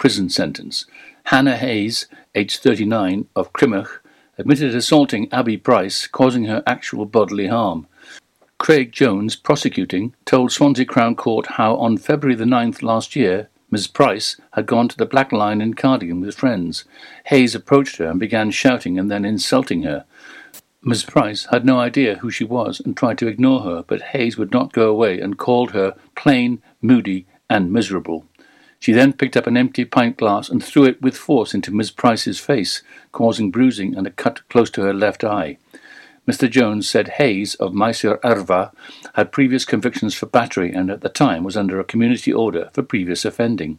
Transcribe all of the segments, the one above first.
prison sentence. Hannah Hayes, aged 39, of Crymych, admitted assaulting Abby Price, causing her actual bodily harm. Craig Jones, prosecuting, told Swansea Crown Court how on February the 9th last year, Ms. Price had gone to the Black Lion in Cardigan with friends. Hayes approached her and began shouting and then insulting her. Ms. Price had no idea who she was and tried to ignore her, but Hayes would not go away and called her plain, moody, and miserable. She then picked up an empty pint glass and threw it with force into Miss Price's face, causing bruising and a cut close to her left eye. Mr. Jones said Hayes of Mysore Arva had previous convictions for battery and at the time was under a community order for previous offending.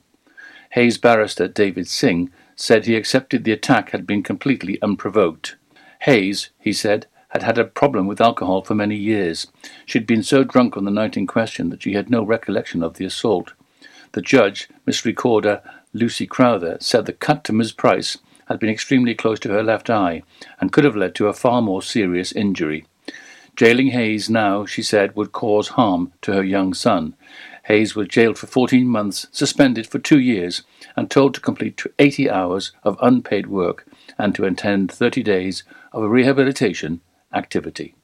Hayes barrister David Singh said he accepted the attack had been completely unprovoked. Hayes, he said, had had a problem with alcohol for many years. She had been so drunk on the night in question that she had no recollection of the assault. The judge, Miss Recorder Lucy Crowther, said the cut to Miss Price had been extremely close to her left eye and could have led to a far more serious injury. Jailing Hayes now, she said, would cause harm to her young son. Hayes was jailed for 14 months, suspended for two years, and told to complete 80 hours of unpaid work and to attend 30 days of a rehabilitation activity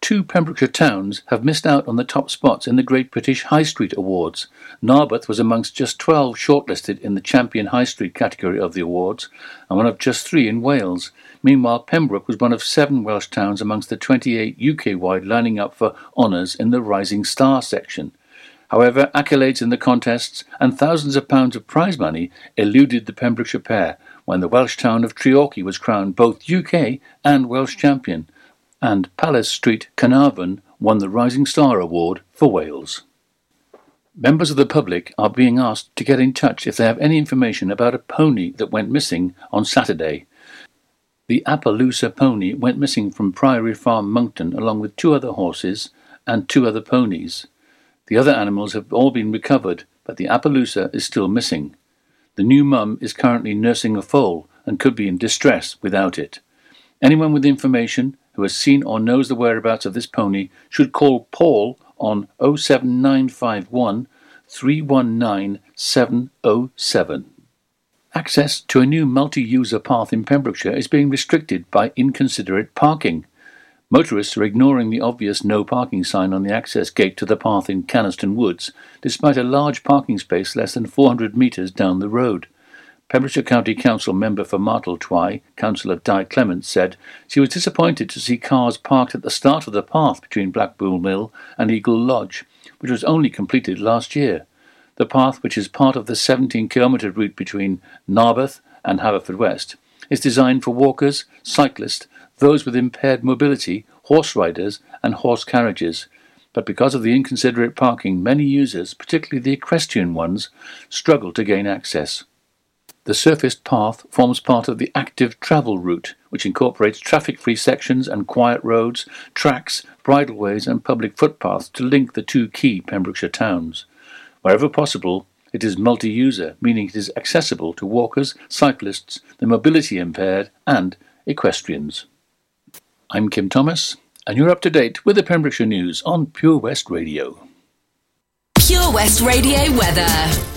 two Pembrokeshire towns have missed out on the top spots in the Great British High Street Awards. Narberth was amongst just 12 shortlisted in the Champion High Street category of the awards, and one of just three in Wales. Meanwhile, Pembroke was one of seven Welsh towns amongst the 28 UK wide lining up for honours in the Rising Star section. However, accolades in the contests and thousands of pounds of prize money eluded the Pembrokeshire pair when the Welsh town of Treorchy was crowned both UK and Welsh champion and Palace Street, Carnarvon won the Rising Star Award for Wales. Members of the public are being asked to get in touch if they have any information about a pony that went missing on Saturday. The Appaloosa pony went missing from Priory Farm, Monkton, along with two other horses and two other ponies. The other animals have all been recovered, but the Appaloosa is still missing. The new mum is currently nursing a foal and could be in distress without it. Anyone with information who has seen or knows the whereabouts of this pony should call Paul on 07951 319 707. Access to a new multi user path in Pembrokeshire is being restricted by inconsiderate parking. Motorists are ignoring the obvious no parking sign on the access gate to the path in Canaston Woods, despite a large parking space less than 400 metres down the road. Pembrokeshire County Council member for Martletwy, Councillor Di Clements, said she was disappointed to see cars parked at the start of the path between Blackpool Mill and Eagle Lodge, which was only completed last year. The path, which is part of the 17 kilometre route between Narberth and Haverfordwest, is designed for walkers, cyclists, those with impaired mobility, horse riders, and horse carriages. But because of the inconsiderate parking, many users, particularly the equestrian ones, struggle to gain access. The surfaced path forms part of the active travel route, which incorporates traffic free sections and quiet roads, tracks, bridleways, and public footpaths to link the two key Pembrokeshire towns. Wherever possible, it is multi user, meaning it is accessible to walkers, cyclists, the mobility impaired, and equestrians. I'm Kim Thomas, and you're up to date with the Pembrokeshire News on Pure West Radio. Pure West Radio weather.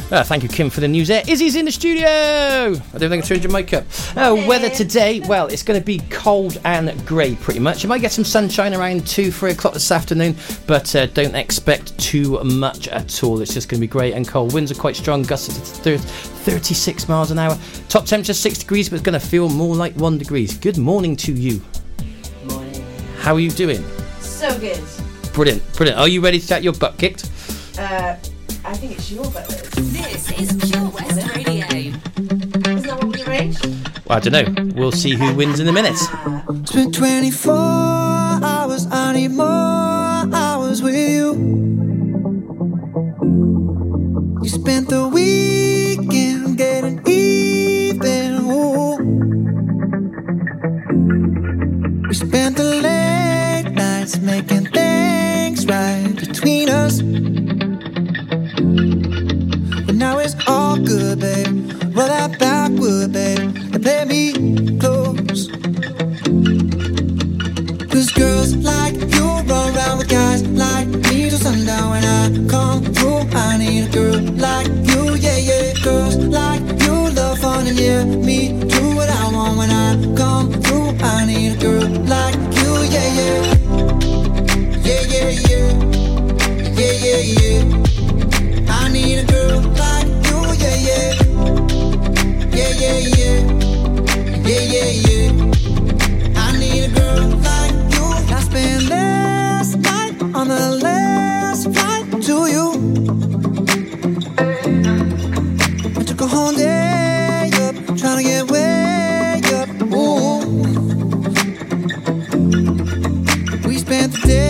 Uh, thank you, Kim, for the news there. Izzy's in the studio. I don't think I turned your mic up. Uh, weather today, well, it's going to be cold and grey pretty much. You might get some sunshine around 2, 3 o'clock this afternoon, but uh, don't expect too much at all. It's just going to be grey and cold. Winds are quite strong, gusts at 36 miles an hour. Top temperature 6 degrees, but it's going to feel more like 1 degrees. Good morning to you. Morning. How are you doing? So good. Brilliant, brilliant. Are you ready to get your butt kicked? Uh, I think it's your butt. This is Pure West Radio. Isn't that what we arranged? Well, I don't know. We'll see who wins in a minute. It's been 24 hours, I need more hours with you. You spent the weekend getting even. Ooh. We spent the late nights making things right between us now it's all good, babe. Roll that backward, babe, and play me close. Cause girls like you run around with guys like me till sundown. When I come through, I need a girl like you, yeah, yeah. Girls like you love fun and yeah, me do what I want. When I come through, I need a girl like you, yeah, yeah. Yeah, yeah, yeah. Yeah, yeah, yeah. the day.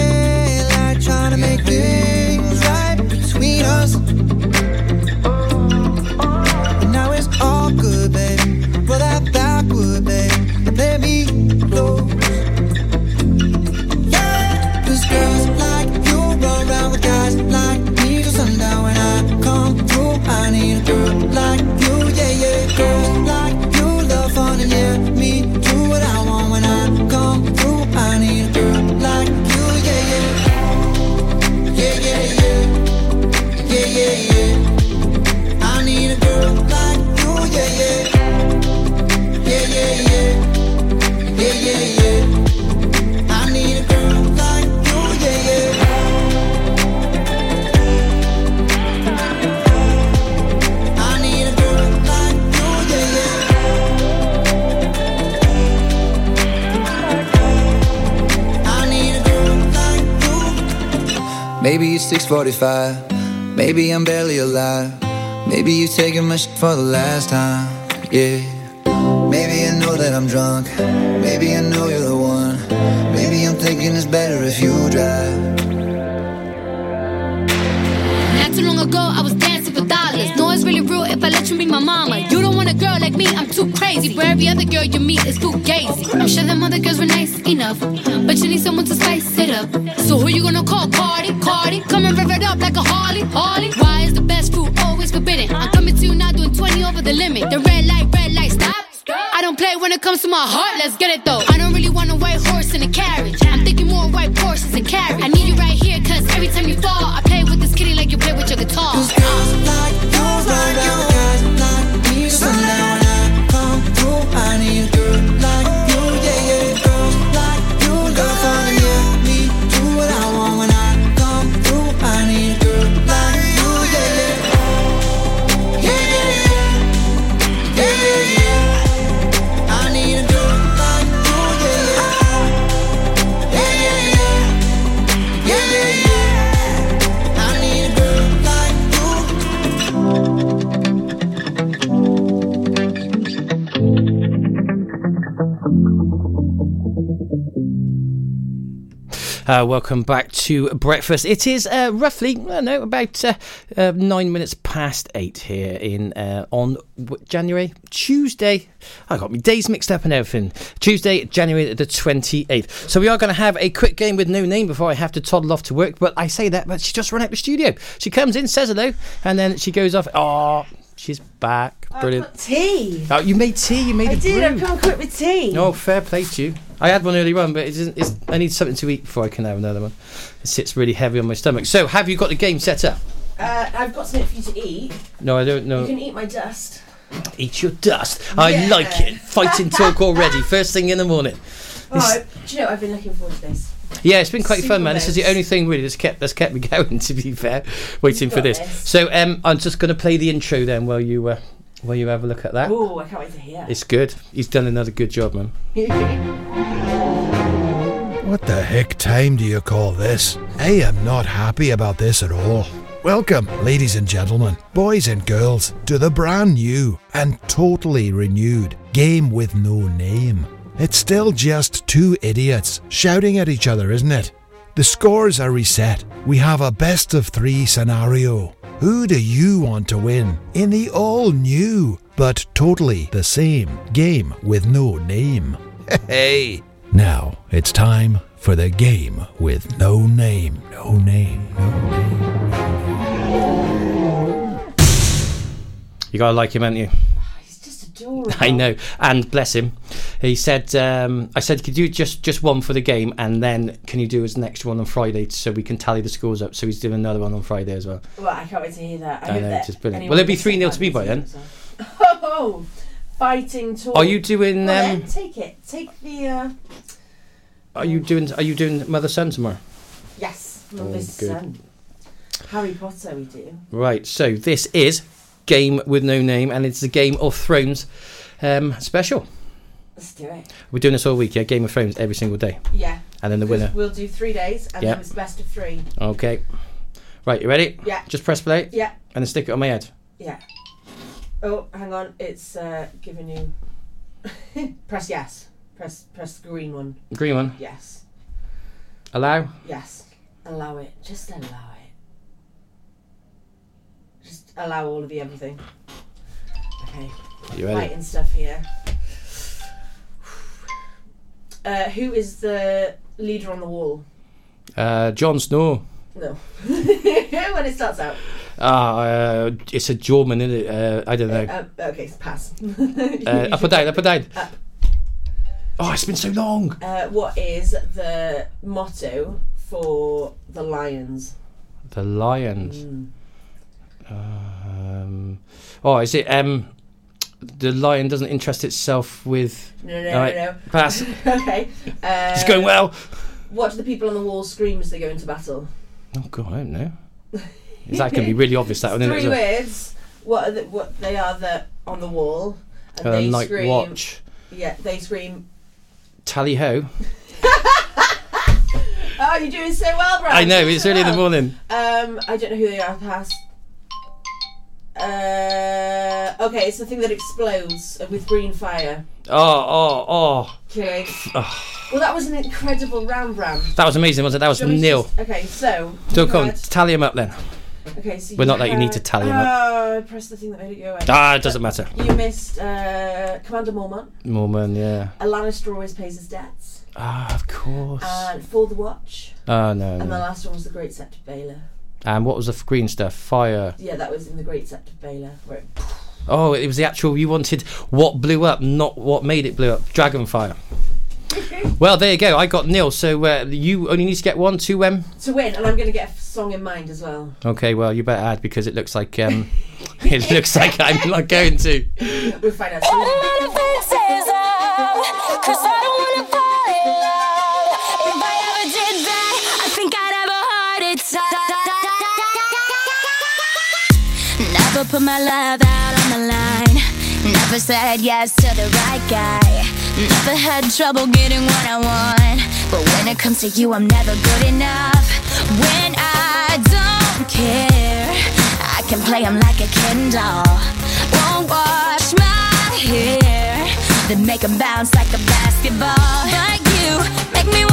6:45. Maybe I'm barely alive. Maybe you're taking my shit for the last time. Yeah. Maybe I know that I'm drunk. Maybe I me, I'm too crazy. Where every other girl you meet is too gazy. I'm sure them other girls were nice enough, but you need someone to spice it up. So who you gonna call? Cardi, Cardi. Come and rev it up like a Harley, Harley. Why is the best fruit always forbidden? I'm coming to you now doing 20 over the limit. The red light, red light, stop. I don't play when it comes to my heart, let's get it though. I don't really want Uh, welcome back to breakfast. It is uh, roughly, I know, about uh, uh, nine minutes past eight here in uh, on January Tuesday. I got my days mixed up and everything. Tuesday, January the twenty eighth. So we are going to have a quick game with no name before I have to toddle off to work. But I say that, but she just run out the studio. She comes in, says hello, and then she goes off. Oh, she's back. Brilliant. Tea. Oh, you made tea. You made I a did. brew. I've come quick with tea. No, fair play to you. I had one earlier on, but it isn't, it's, I need something to eat before I can have another one. It sits really heavy on my stomach. So, have you got the game set up? Uh, I've got something for you to eat. No, I don't know. You can eat my dust. Eat your dust. I Yeah. like it. Fighting talk already. First thing in the morning. Oh, I- do you know I've been looking forward to this? Yeah, it's been quite fun, man. This is the only thing really that's kept that's kept me going. To be fair, waiting for got this. this. So, um, I'm just going to play the intro then while you uh, while you have a look at that. Oh, I can't wait to hear. It's good. He's done another good job, man. What the heck time do you call this? I am not happy about this at all. Welcome, ladies and gentlemen, boys and girls, to the brand new and totally renewed Game with No Name. It's still just two idiots shouting at each other, isn't it? The scores are reset. We have a best of three scenario. Who do you want to win in the all new but totally the same game with no name? Hey! Now it's time for the game with no name. No name. No name. You gotta like him, haven't you? Adorable. I know, and bless him. He said, um, "I said, could you just just one for the game, and then can you do his next one on Friday so we can tally the scores up?" So he's doing another one on Friday as well. Well, I can't wait to hear that. I, I hope know, that it's just brilliant. Well, it'll be 3-0 to me by then. Oh, fighting talk. Are you doing? On Um, take it. Take the. Uh, are you doing? Are you doing Mother Son tomorrow? yes, Oh, Mother's good. son. Harry Potter, we do. Right. So this is game with no name, and it's the Game of Thrones um, special. Let's do it. We're doing this all week. Yeah, Game of Thrones every single day, Yeah. and then the winner. We'll do three days, and Yeah. then it's best of three. Okay. Right. You ready? Yeah. Just press play, Yeah. and then stick it on my head. Yeah. Oh, hang on. It's uh, giving you. press yes. Press press the green one. Green one. Yes. Allow. Yes. Allow it. Just allow allow all of the everything. Okay. You ready? Writing stuff here. Uh, who is the leader on the wall? Uh, Jon Snow. No. when it starts out. Ah, uh, it's a German, isn't it? Uh, I don't know. Uh, okay, pass. Uh, up or down? Up or down? Up. Oh, it's been so long. Uh, what is the motto for the Lions? The Lions. Mm. Um, oh, is it? Um, the lion doesn't interest itself with. No, no, right, no, Pass. okay. Uh, It's going well. What do the people on the wall scream as they go into battle? Oh God, I don't know. Is that going to be really obvious? That one, isn't Three it? words. What are the, what they are the on the wall, and Uh, they night scream. watch. Yeah, they scream. Tally ho. Oh, you're doing so well, Brad. I know, it's so early in the morning. Um, I don't know who they are. Pass. Uh, okay, it's the thing that explodes with green fire. Oh, oh, oh. Okay. Well, that was an incredible round, Bram. That was amazing, wasn't it? That was Do you want me to nil. just- Okay, so. So you come on, had- tally them up then. Okay, so Well, not that you need had- to tally 'em up. Oh, I pressed the thing that made it go away. Ah, it doesn't matter. You missed uh, Commander Mormont. Mormon, yeah. A Lannister always pays his debts. Ah, of course. And For the Watch. Oh no, And the no. last one was the Great Sept of Baelor. And what was the f- green stuff? Fire. Yeah, that was in the Great Sept of Baelor. Where it, Oh, it was the actual. You wanted what blew up, not what made it blew up. Dragon fire. Well, there you go. I got nil. So uh, you only need to get one to um. to win, and I'm going to get a song in mind as well. Okay, well you better add because it looks like um. it looks like I'm not going to. We'll find out Never put my love out on the line. Never said yes to the right guy. Never had trouble getting what I want. But when it comes to you, I'm never good enough. When I don't care, I can play him like a Ken doll. Won't wash my hair, then make him bounce like a basketball. Like you, make me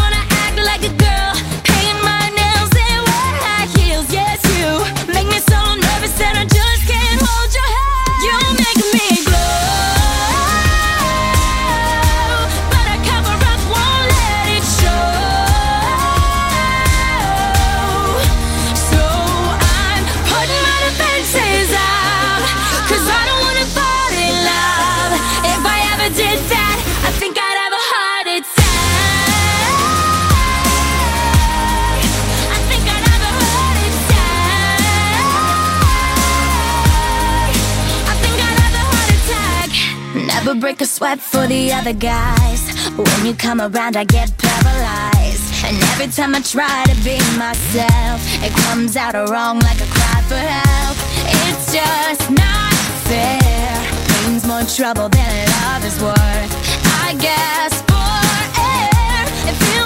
other guys. When you come around, I get paralyzed. And every time I try to be myself, it comes out wrong like a cry for help. It's just not fair. Pain's more trouble than love is worth. I guess for air, it feels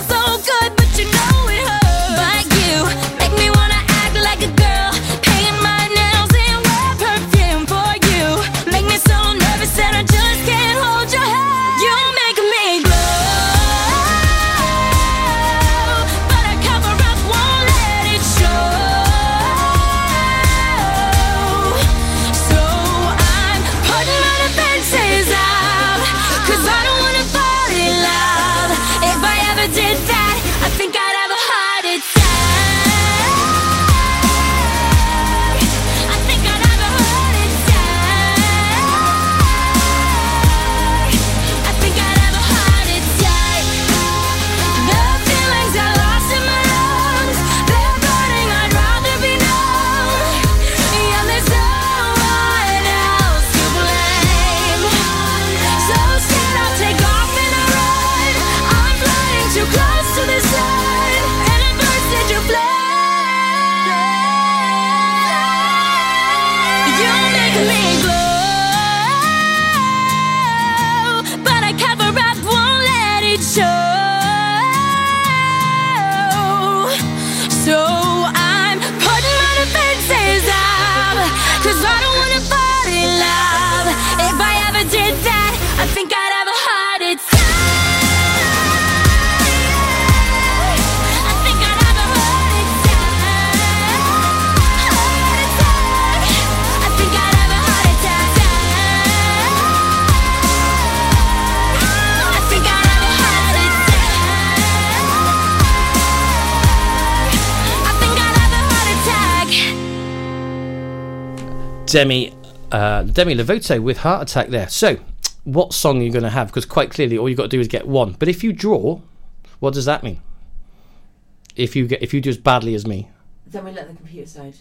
Demi, uh, Demi Lovato with Heart Attack there. So, what song are you going to have? Because quite clearly, all you've got to do is get one. But if you draw, what does that mean? If you get if you do as badly as me, Then we let the computer side.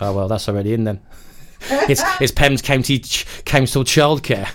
oh well, that's already in then. it's it's Pem's County Ch- Council Childcare.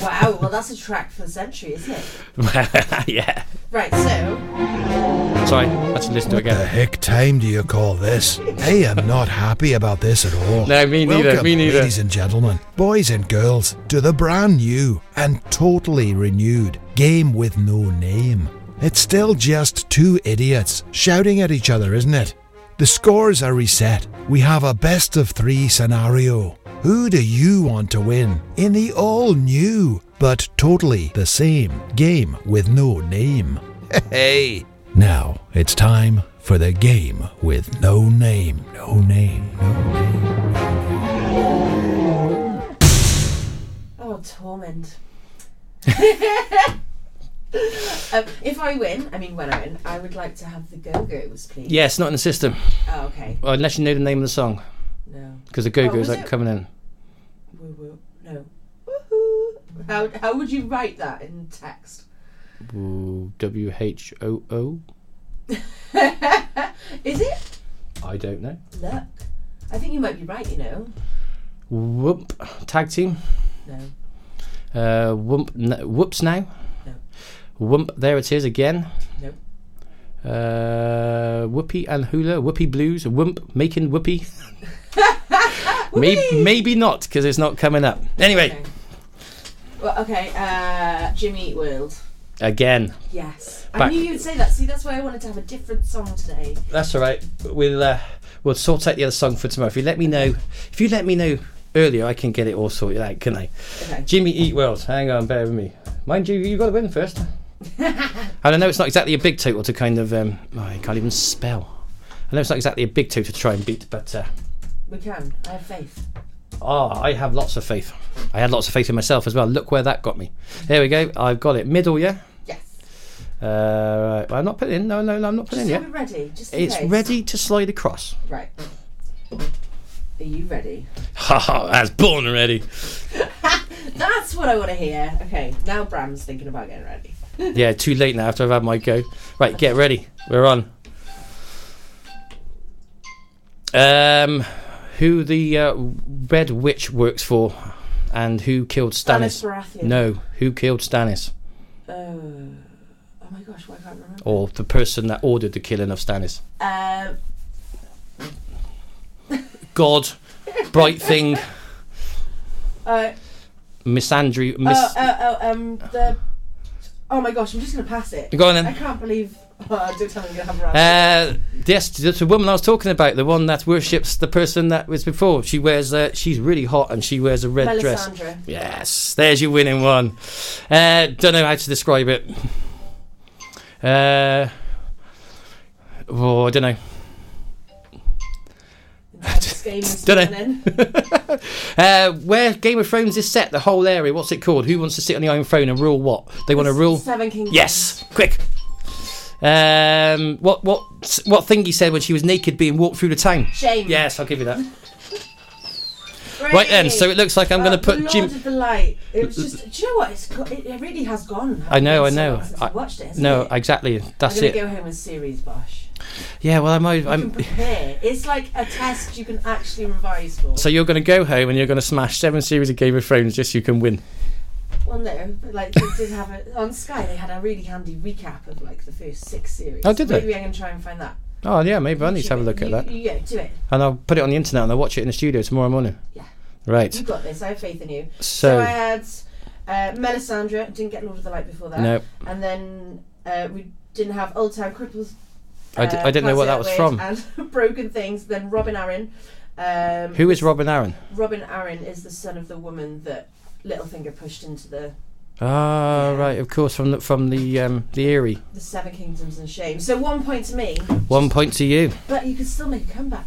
Wow, well that's a track for the century, isn't it? yeah. Right, so Sorry, let's listen to it again. What The heck time do you call this? I am not happy about this at all. No, me neither. Welcome, me neither. ladies and gentlemen, boys and girls, to the brand new and totally renewed game with no name. It's still just two idiots shouting at each other, isn't it? The scores are reset. We have a best of three scenario. Who do you want to win in the all new but totally the same game with no name? Hey! Now it's time for the game with no name. No name. No name. oh torment. um, if I win, I mean when I win, I would like to have the Go Go's, please. Yeah, it's not in the system. Oh, okay. Well, unless you know the name of the song, No. because the Go Oh, Go's was like it? coming in. How how would you write that in text? W H O O. Is it? I don't know. Look. I think you might be right, you know. Whoop tag team. No. Uh, whoop, n- whoops now. No. Whoop, there it is again. Nope. Uh, Whoopi and Hula, Whoopi Blues, Whoop, making Whoopi. maybe, maybe not, because it's not coming up. Anyway, Okay. Well, okay. Uh, Jimmy Eat World. again, Yes. I Back- knew you'd say that. See, that's why I wanted to have a different song today. that's all right. We'll uh, we'll sort out the other song for tomorrow. If you let me know, if you let me know earlier, I can get it all sorted out, can I? Okay. Jimmy Eat World. Hang on, bear with me. Mind you, you've got to win first. I don't know. It's not exactly a big total to kind of. Um, oh, I can't even spell. I know it's not exactly a big total to try and beat, but uh, We can. I have faith. Oh, I have lots of faith. I had lots of faith in myself as well. Look where that got me. There we go. I've got it. Middle, yeah. Yes. Uh, right. Well, I'm not putting in. No, no, no I'm not putting Just in have yet. it ready. Just in It's case. ready to slide across. Right. Are you ready? Ha ha! That's born already. That's what I want to hear. Okay. Now Bram's thinking about getting ready. yeah, too late now after I've had my go. Right, get ready. We're on. Um, who the uh, Red Witch works for, and who killed Stannis Stannis? Baratheon. No, who killed Stannis, Uh, oh my gosh, why can't I remember? or the person that ordered the killing of Stannis? Uh, God, Bright Thing, uh, Miss Andrew, Miss. oh, oh, oh, um, the. Oh my gosh, I'm just gonna pass it. Go on then. I can't believe. Oh, don't tell me I'm have. Uh, yes, the woman I was talking about, the one that worships the person that was before. She wears, uh, she's really hot and she wears a red dress. Yes, there's your winning one. Uh, don't know how to describe it. Uh, oh, I don't know. Game Dunno. Uh, where Game of Thrones is set, the whole area. What's it called? Who wants to sit on the Iron Throne and rule what? They want to rule. Seven Kingdoms. Yes, quick. Um, what what what thing he said when she was naked being walked through the town? Shame. Yes, I'll give you that. Right then, so it looks like I'm going to put Jim. Of the Light. It was just. Do you know what? It's it, it really has gone. I know, I know. I- watched it. hasn't No, it? exactly. That's I'm gonna it. go home with series Bosch. Yeah, well, I'm. You can I'm prepare. It's like a test you can actually revise for. so you're going to go home and you're going to smash seven series of Game of Thrones just so you can win. Well, no, but like they did have it on Sky. They had a really handy recap of like the first six series. Oh, did they? Maybe I'm gonna try and find that. Oh yeah, maybe I need to have a look at You- that, you- Yeah, do it. and I'll put it on the internet and I'll watch it in the studio tomorrow morning. Yeah. Right. You got this. I have faith in you. So, So I had uh, Melisandre. Didn't get Lord of the Light before that. no, And then uh, we didn't have Old Town Cripples. I, d- I didn't know what that was from. And Broken Things. Then Robin Arryn. Um, Who is Robin Arryn? Robin Arryn is the son of the woman that Littlefinger pushed into the Ah, Yeah. right, of course, from the from the um, the Eyrie. the Seven Kingdoms and Shame. So one point to me, One point to you. but you could still make a comeback.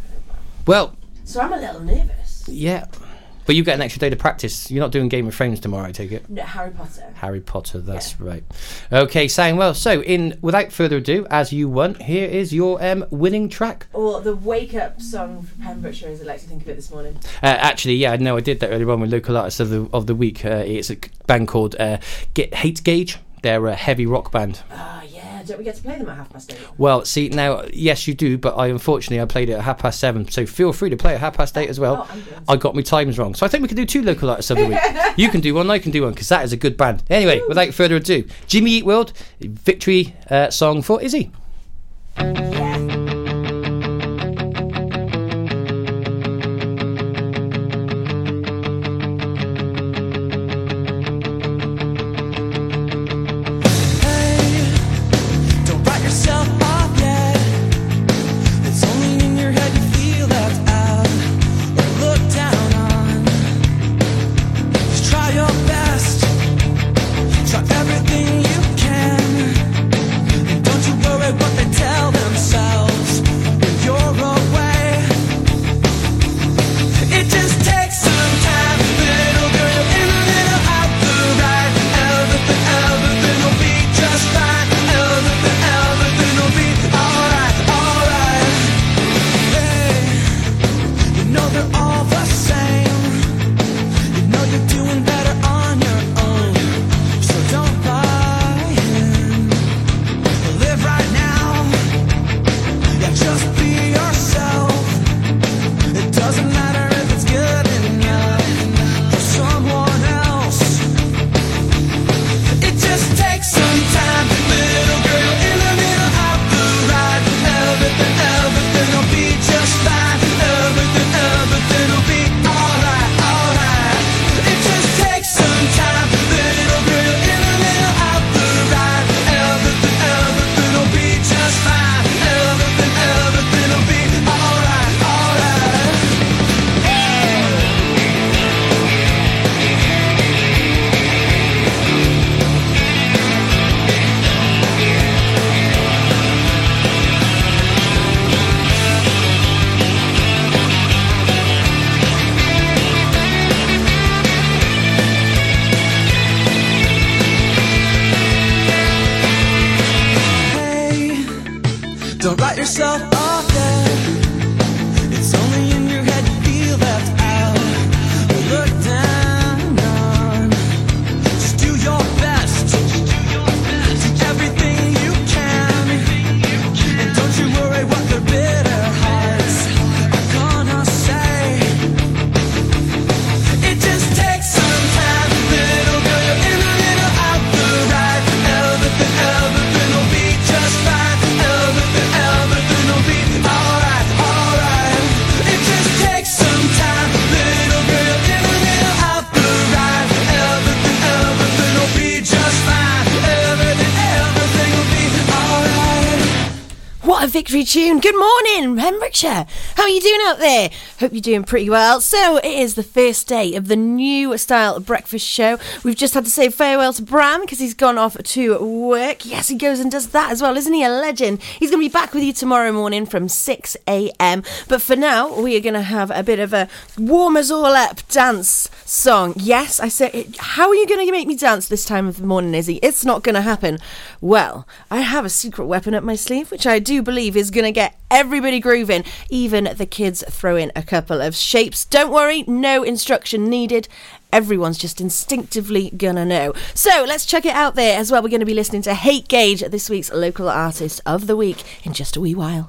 Well, So I'm a little nervous. yeah, But you get an extra day to practice. You're not doing Game of Thrones tomorrow, I take it. No, Harry Potter. Harry Potter, that's right. Okay, saying well. So, in without further ado, as you won, here is your um, winning track. Or the wake up song for Pembrokeshire, as I like to think of it this morning. Uh, actually, yeah, I know I did that earlier on with local artists of the of the week. Uh, it's a band called uh, Get Hate Gauge. They're a heavy rock band. Ah, yeah. Don't we get to play them at half past eight? Well, see now, yes, you do, but I unfortunately I played it at half past seven. So feel free to play at half past eight as well. Oh. I got my times wrong, so I think we can do two local artists of the week. you can do one, I can do one, because that is a good band. Anyway, without further ado, Jimmy Eat World, victory uh, song for Izzy. Don't victory tune. Good morning, Pembrokeshire. How are you doing out there? Hope you're doing pretty well. So, it is the first day of the new style breakfast show. We've just had to say farewell to Bram because he's gone off to work. Yes, he goes and does that as well. Isn't he a legend? He's going to be back with you tomorrow morning from 6 a.m. But for now, we are going to have a bit of a warm us all up dance song. Yes, I said, how are you going to make me dance this time of the morning, Izzy? It's not going to happen. Well, I have a secret weapon up my sleeve, which I do believe is going to get everybody grooving, even the kids throw in a couple of shapes. Don't worry, no instruction needed. Everyone's just instinctively gonna know. So let's check it out there as well. We're going to be listening to Hate Gauge, this week's local artist of the week, in just a wee while.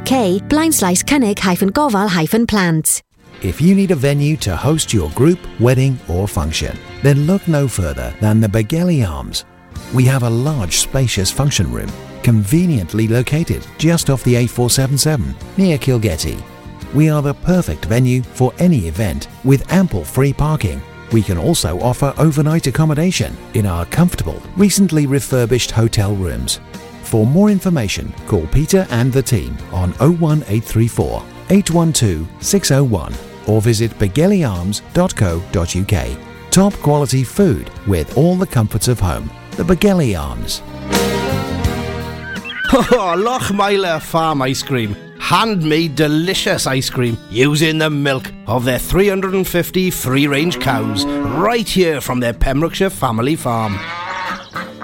slaes cynnig hyphen gofal hyphen plant. If you need a venue to host your group, wedding, or function, then look no further than the Begelly Arms. We have a large, spacious function room, conveniently located just off the A477 near Kilgetty. We are the perfect venue for any event with ample free parking. We can also offer overnight accommodation in our comfortable, recently refurbished hotel rooms. For more information, call Peter and the team on 01834 812 601 or visit begellyarms.co.uk. Top quality food with all the comforts of home. The Begelly Arms. Oh, Lochmeyler Farm Ice Cream. Handmade delicious ice cream using the milk of their 350 free range cows right here from their Pembrokeshire family farm.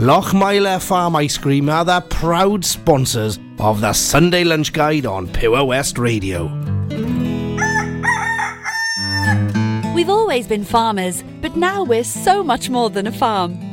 Lochmeyler Farm Ice Cream are the proud sponsors of the Sunday Lunch Guide on Pure West Radio. We've always been farmers, but now we're so much more than a farm.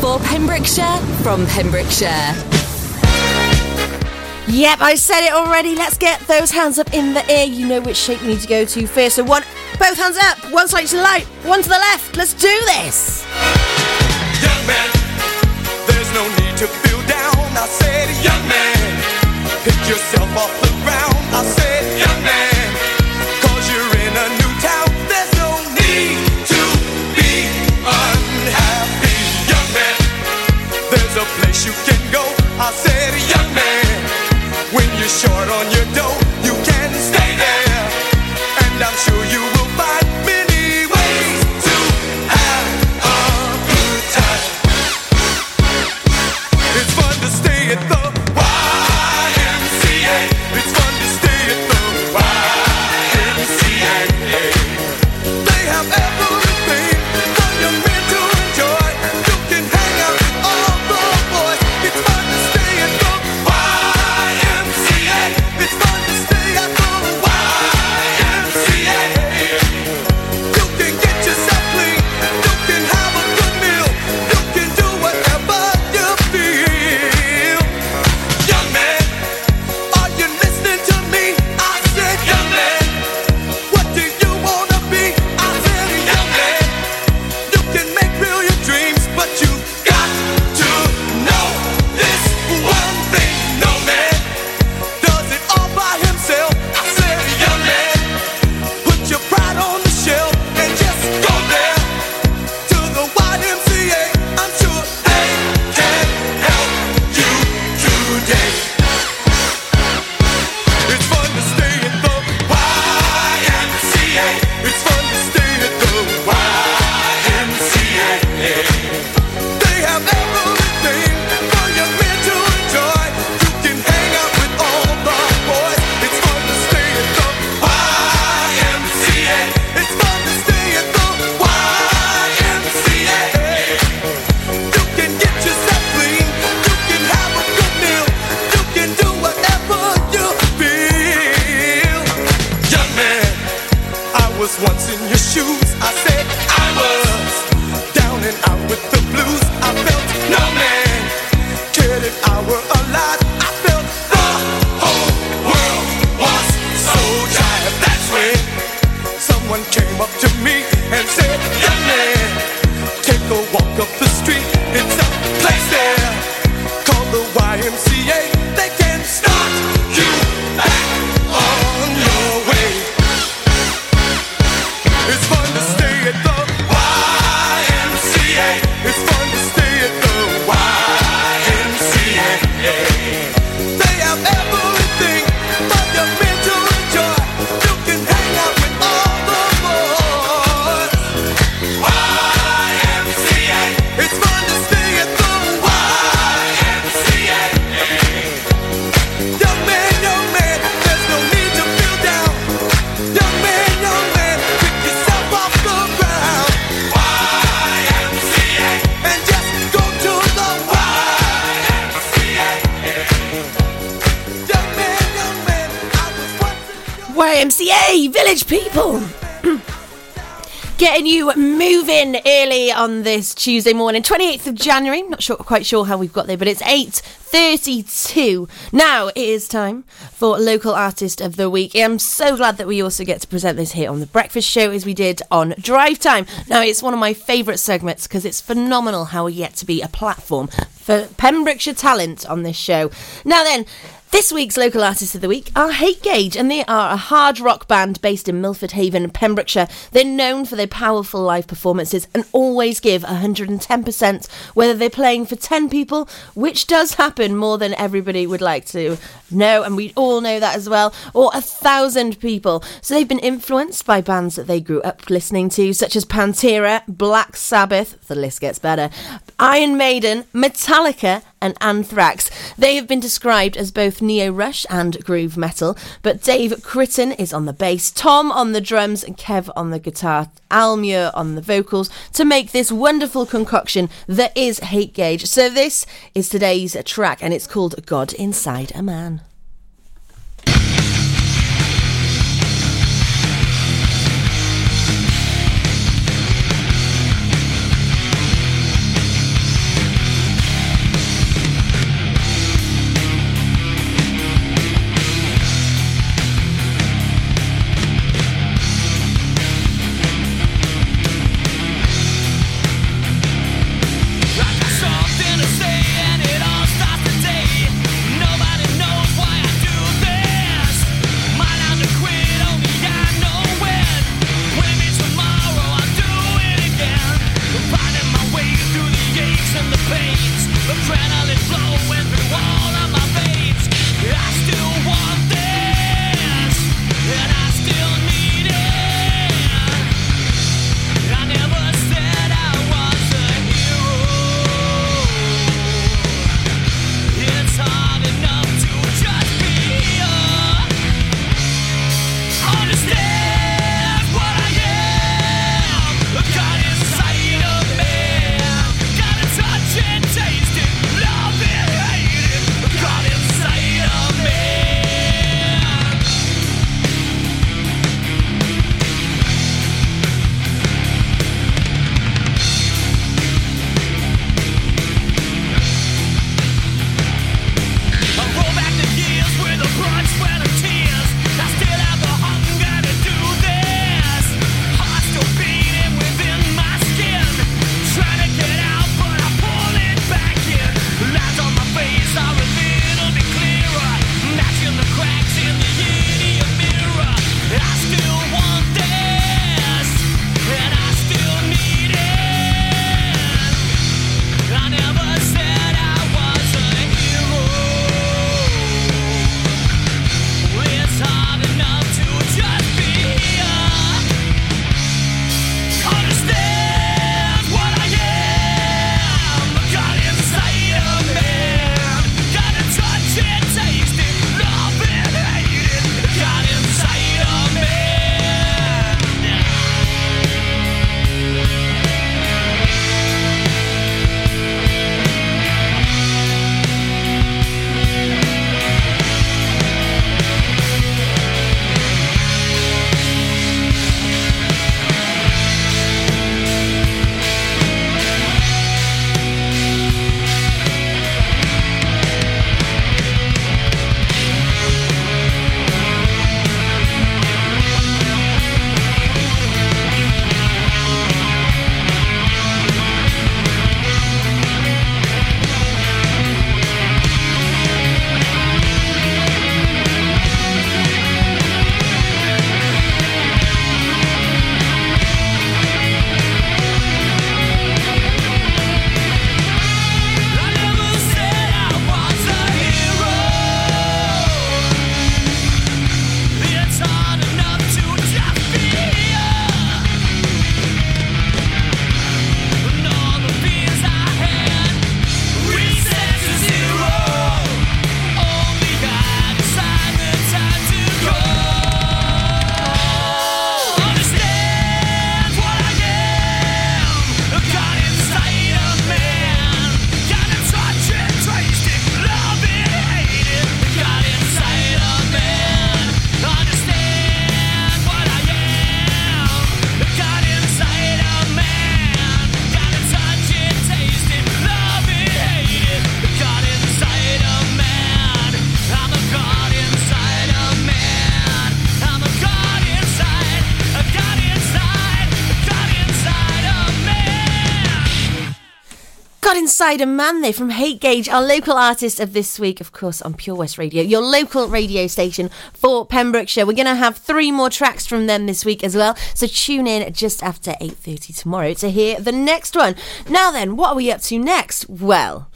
For Pembrokeshire, from Pembrokeshire. Yep, I said it already. Let's get those hands up in the air. You know which shape you need to go to first. So one, both hands up. One side to the right, one to the left. Let's do this. Young man, there's no need to feel down. I said, young man, pick yourself off short on you YMCA, village people. Getting you moving early on this Tuesday morning, 28th of January. Not sure, quite sure how we've got there, but it's 8.32. Now it is time for Local Artist of the Week. I'm so glad that we also get to present this here on The Breakfast Show as we did on Drive Time. Now it's one of my favourite segments because it's phenomenal how we get to be a platform for Pembrokeshire talent on this show. Now then, this week's local artists of the week are Hate Gauge, and they are a hard rock band based in Milford Haven, Pembrokeshire. They're known for their powerful live performances and always give 110%, whether they're playing for 10 people, which does happen more than everybody would like to know, and we all know that as well, or a thousand people. So they've been influenced by bands that they grew up listening to, such as Pantera, Black Sabbath, the list gets better, Iron Maiden, Metallica, and Anthrax. They have been described as both neo thrash and groove metal, but Dave Critton is on the bass, Tom on the drums, and Kev on the guitar, Al Muir on the vocals to make this wonderful concoction that is Hate Gauge. So this is today's track, and it's called God Inside a Man. Trying a man there from Hate Gauge, our local artist of this week, of course, on Pure West Radio, your local radio station for Pembrokeshire. We're going to have three more tracks from them this week as well, so tune in just after 8.30 tomorrow to hear the next one. Now then, what are we up to next? Well,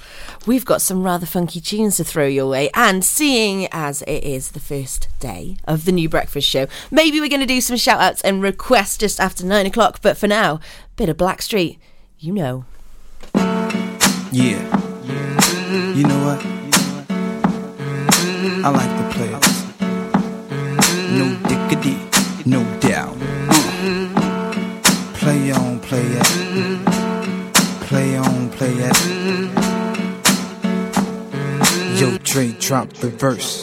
we've got some rather funky tunes to throw your way, and seeing as it is the first day of the new breakfast show, maybe we're going to do some shout outs and requests just after 9 o'clock, but for now, bit of Blackstreet, you know. Yeah. You know what? I like the players. No diggity, no doubt. Play on, play it. Play on, play it. Yo, Dre, drop the verse.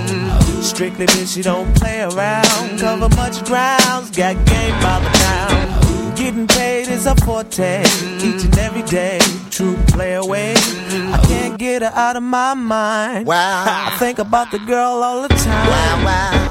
Strictly bitch, she don't play around. Cover much grounds, got game by the pound. Getting paid is a forte, each and every day. True play away. I can't get her out of my mind. Wow. I think about the girl all the time. Wow, wow.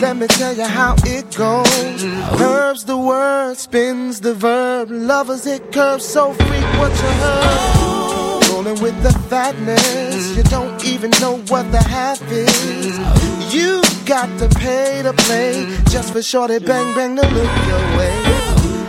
Let me tell you how it goes. Curves the word, spins the verb. Lovers hit curves so frequent you heard. Rolling with the fatness, you don't even know what the half is. You got to pay to play just for shorty bang bang to look your way.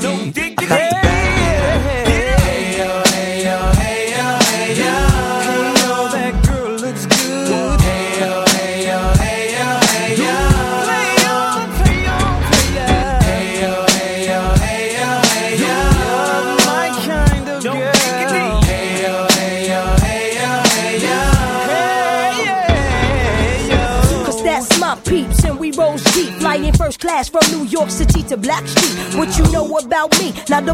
Got to bag it First class from New York City to Blackstreet. What you know about me? Now the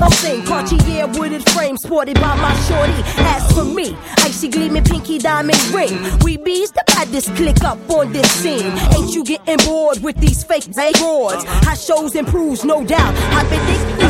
I'm saying Cartier wooded frame sported by my shorty. As for me, icy gleaming pinky diamond ring. We bees the baddest click up on this scene. Ain't you getting bored with these fake broads? How shows improves, no doubt. I've been thinking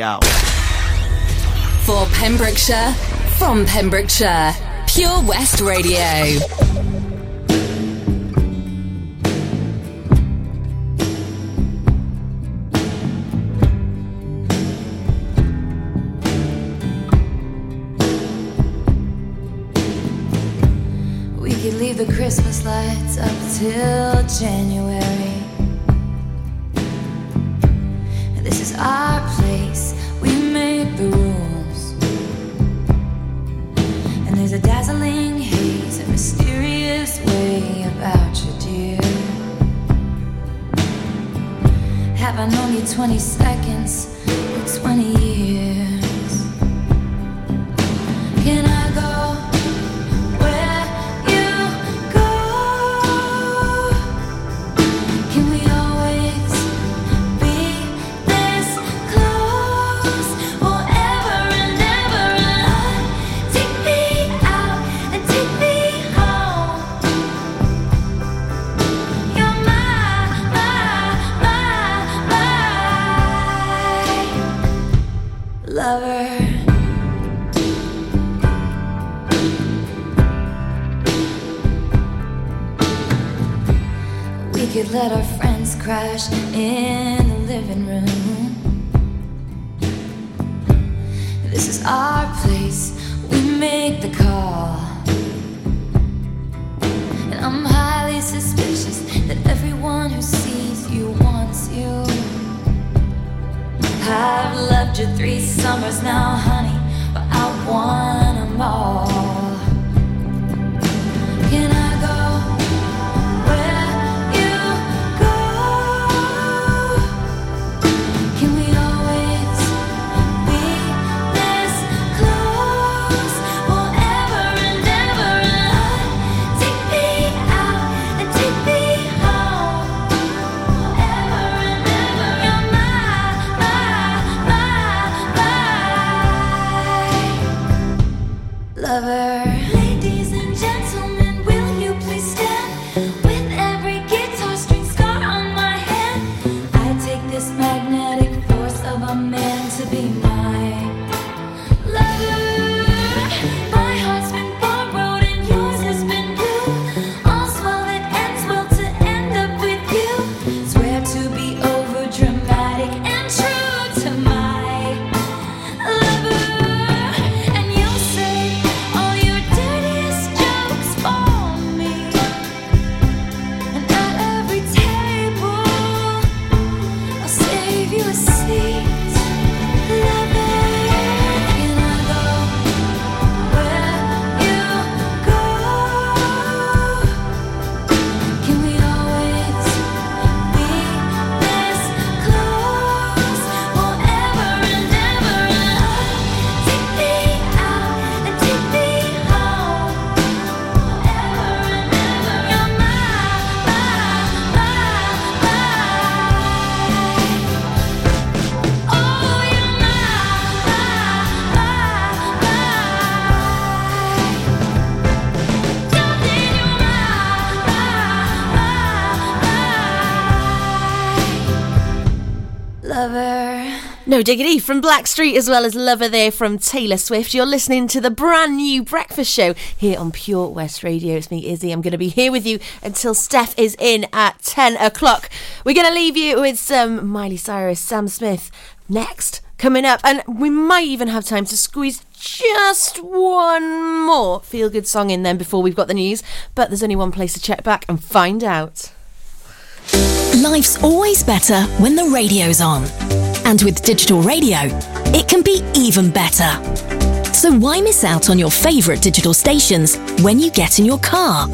out. Pembrokeshire, from Pembrokeshire, Pure West Radio. We could leave the Christmas lights up till January. This is our place, we make the rules. And there's a dazzling haze, a mysterious way about you, dear. Have I known you 20 seconds or 20 years? No diggity from Blackstreet as well as Lover there from Taylor Swift. You're listening to the brand new breakfast show here on Pure West Radio. It's me, Izzy. I'm going to be here with you until Steph is in at 10 o'clock. We're going to leave you with some Miley Cyrus, Sam Smith next coming up. And we might even have time to squeeze just one more feel good song in then before we've got the news. But there's only one place to check back and find out. Life's always better when the radio's on. And with digital radio, it can be even better. So why miss out on your favourite digital stations when you get in your car?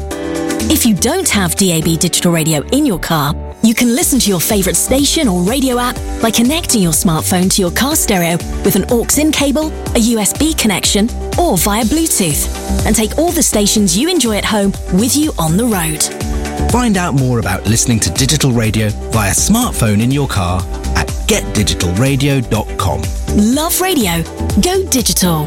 If you don't have DAB digital radio in your car, you can listen to your favourite station or radio app by connecting your smartphone to your car stereo with an aux-in cable, a USB connection, or via Bluetooth, and take all the stations you enjoy at home with you on the road. Find out more about listening to digital radio via smartphone in your car at getdigitalradio.com. Love radio. Go digital.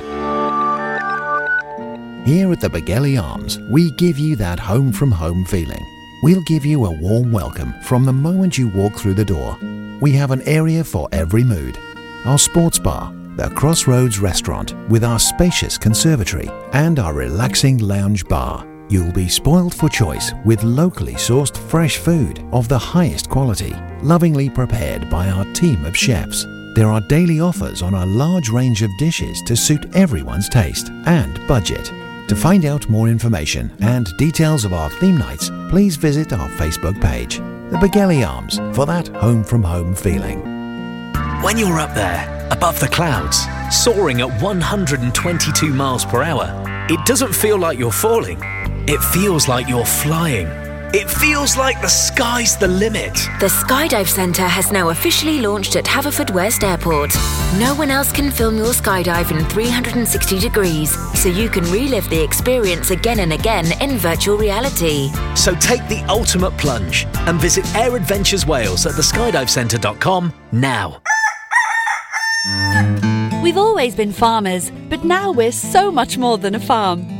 Here at the Begelly Arms, we give you that home from home feeling. We'll give you a warm welcome from the moment you walk through the door. We have an area for every mood. Our sports bar, the Crossroads Restaurant with our spacious conservatory and our relaxing lounge bar. You'll be spoiled for choice with locally sourced fresh food of the highest quality, lovingly prepared by our team of chefs. There are daily offers on a large range of dishes to suit everyone's taste and budget. To find out more information and details of our theme nights, please visit our Facebook page, The Begelly Arms, for that home from home feeling. When you're up there, above the clouds, soaring at 122 miles per hour, it doesn't feel like you're falling. It feels like you're flying. It feels like the sky's the limit. The Skydive Centre has now officially launched at Haverfordwest Airport. No one else can film your skydive in 360 degrees, so you can relive the experience again and again in virtual reality. So take the ultimate plunge and visit Air Adventures Wales at theskydivecentre.com now. We've always been farmers, but now we're so much more than a farm.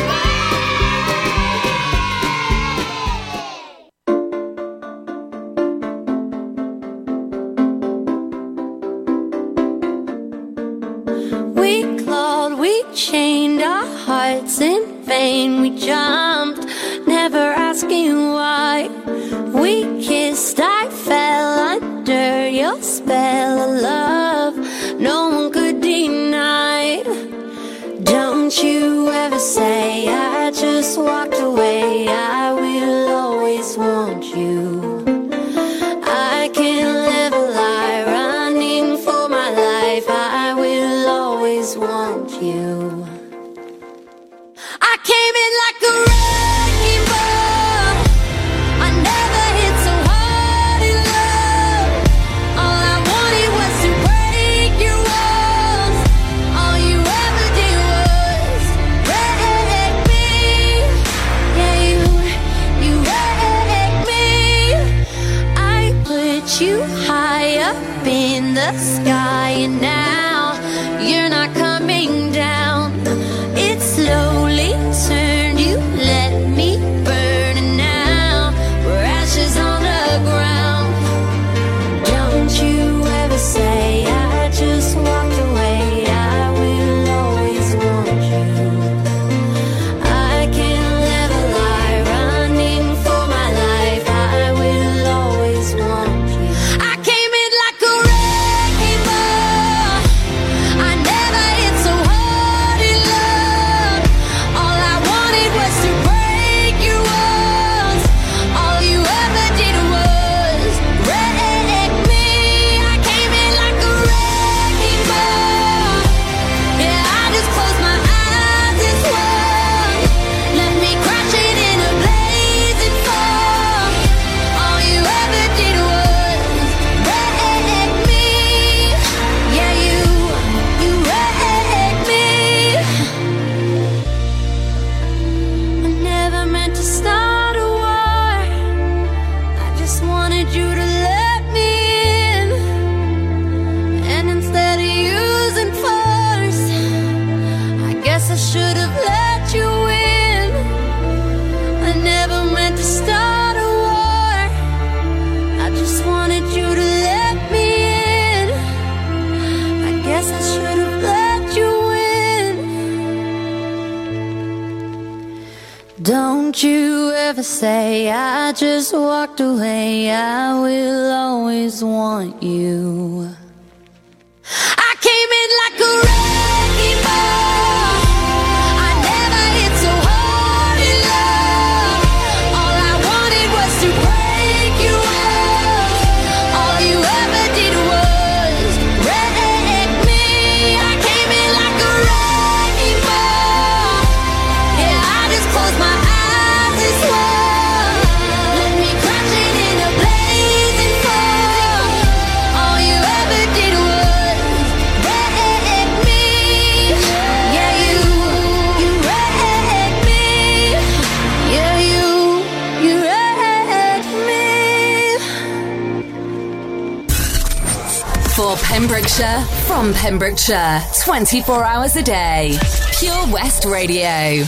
For Pembrokeshire, from Pembrokeshire, 24 hours a day. Pure West Radio.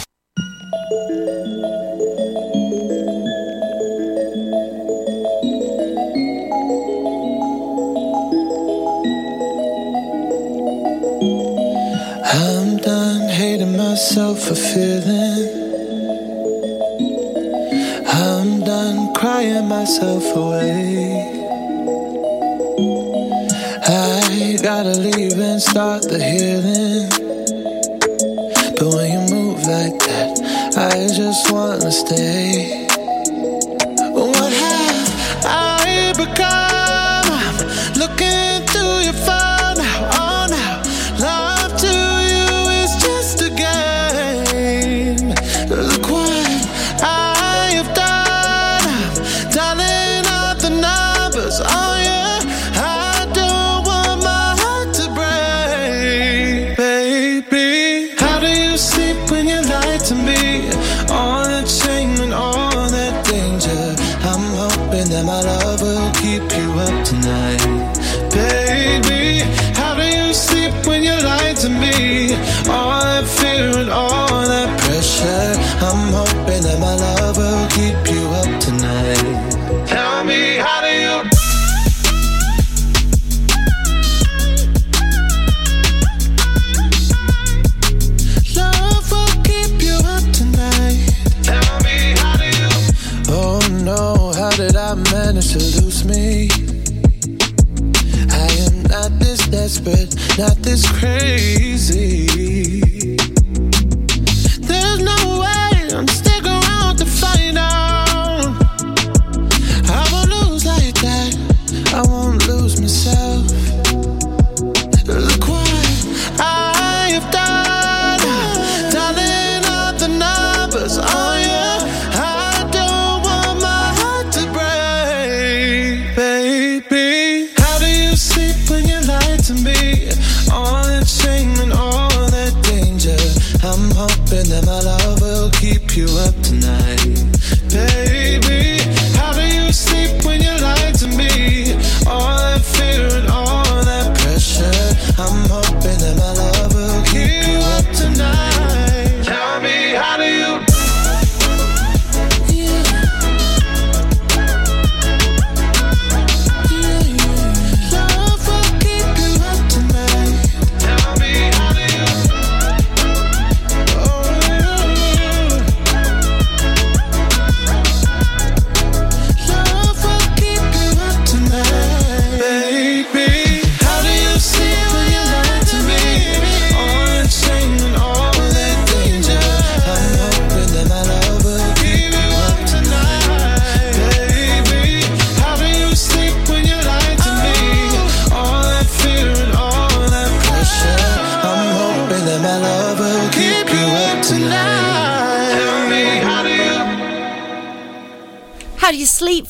I'm done hating myself for feeling. I'm done crying myself away. Gotta leave and start the healing. But when you move like that, I just wanna stay.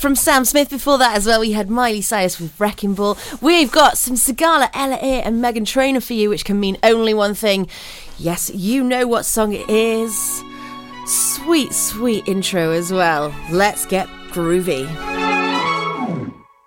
from Sam Smith. Before that, as well, we had Miley Cyrus with Wrecking Ball. We've got some Sigala, Ella Eyre, and Meghan Trainor for you, which can mean only one thing. Yes, you know what song it is. Sweet, sweet intro as well. Let's get groovy.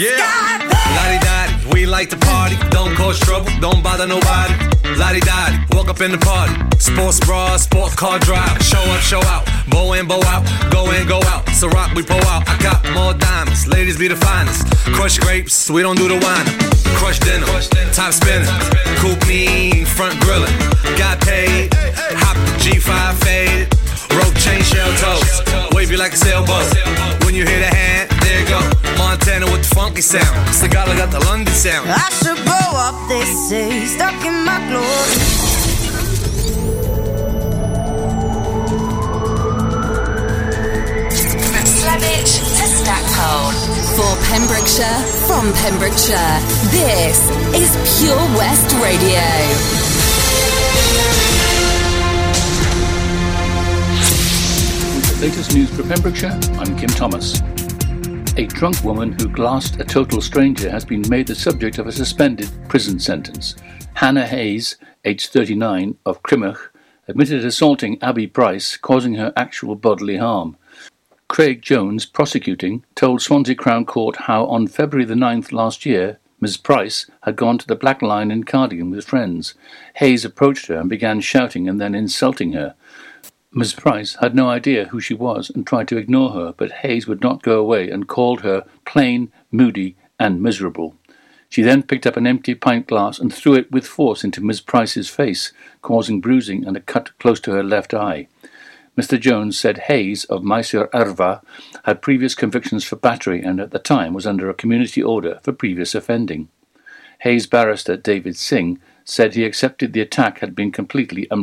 Yeah. Lottie Dottie, we like to party. Don't cause trouble, don't bother nobody. Lottie Dottie, walk up in the party. Sports bra, sport car drive. Show up, show out. Bow in, bow out. Go in, go out. So rock, we pull out. I got more diamonds. Ladies be the finest. Crush grapes, we don't do the wine. Crush dinner, top spinning. Coupe mean, front grilling. Got paid, hop the G5 faded. Rope chain shell toes. Wave you like a sailboat. When you hear the hand, there you go. Montana with the funky sound. Sigala got the London sound. I should grow up, they say, stuck in my glory. From Slebech to Stackpole. For Pembrokeshire, from Pembrokeshire, this is Pure West Radio. With the latest news for Pembrokeshire, I'm Kim Thomas. A drunk woman who glassed a total stranger has been made the subject of a suspended prison sentence. Hannah Hayes, aged 39, of Crymych, admitted assaulting Abby Price, causing her actual bodily harm. Craig Jones, prosecuting, told Swansea Crown Court how on February the 9th last year, Ms. Price had gone to the Black Lion in Cardigan with friends. Hayes approached her and began shouting and then insulting her. Ms. Price had no idea who she was and tried to ignore her, but Hayes would not go away and called her plain, moody, and miserable. She then picked up an empty pint glass and threw it with force into Miss Price's face, causing bruising and a cut close to her left eye. Mr. Jones said Hayes of Mysore Arva had previous convictions for battery and at the time was under a community order for previous offending. Hayes barrister David Singh said he accepted the attack had been completely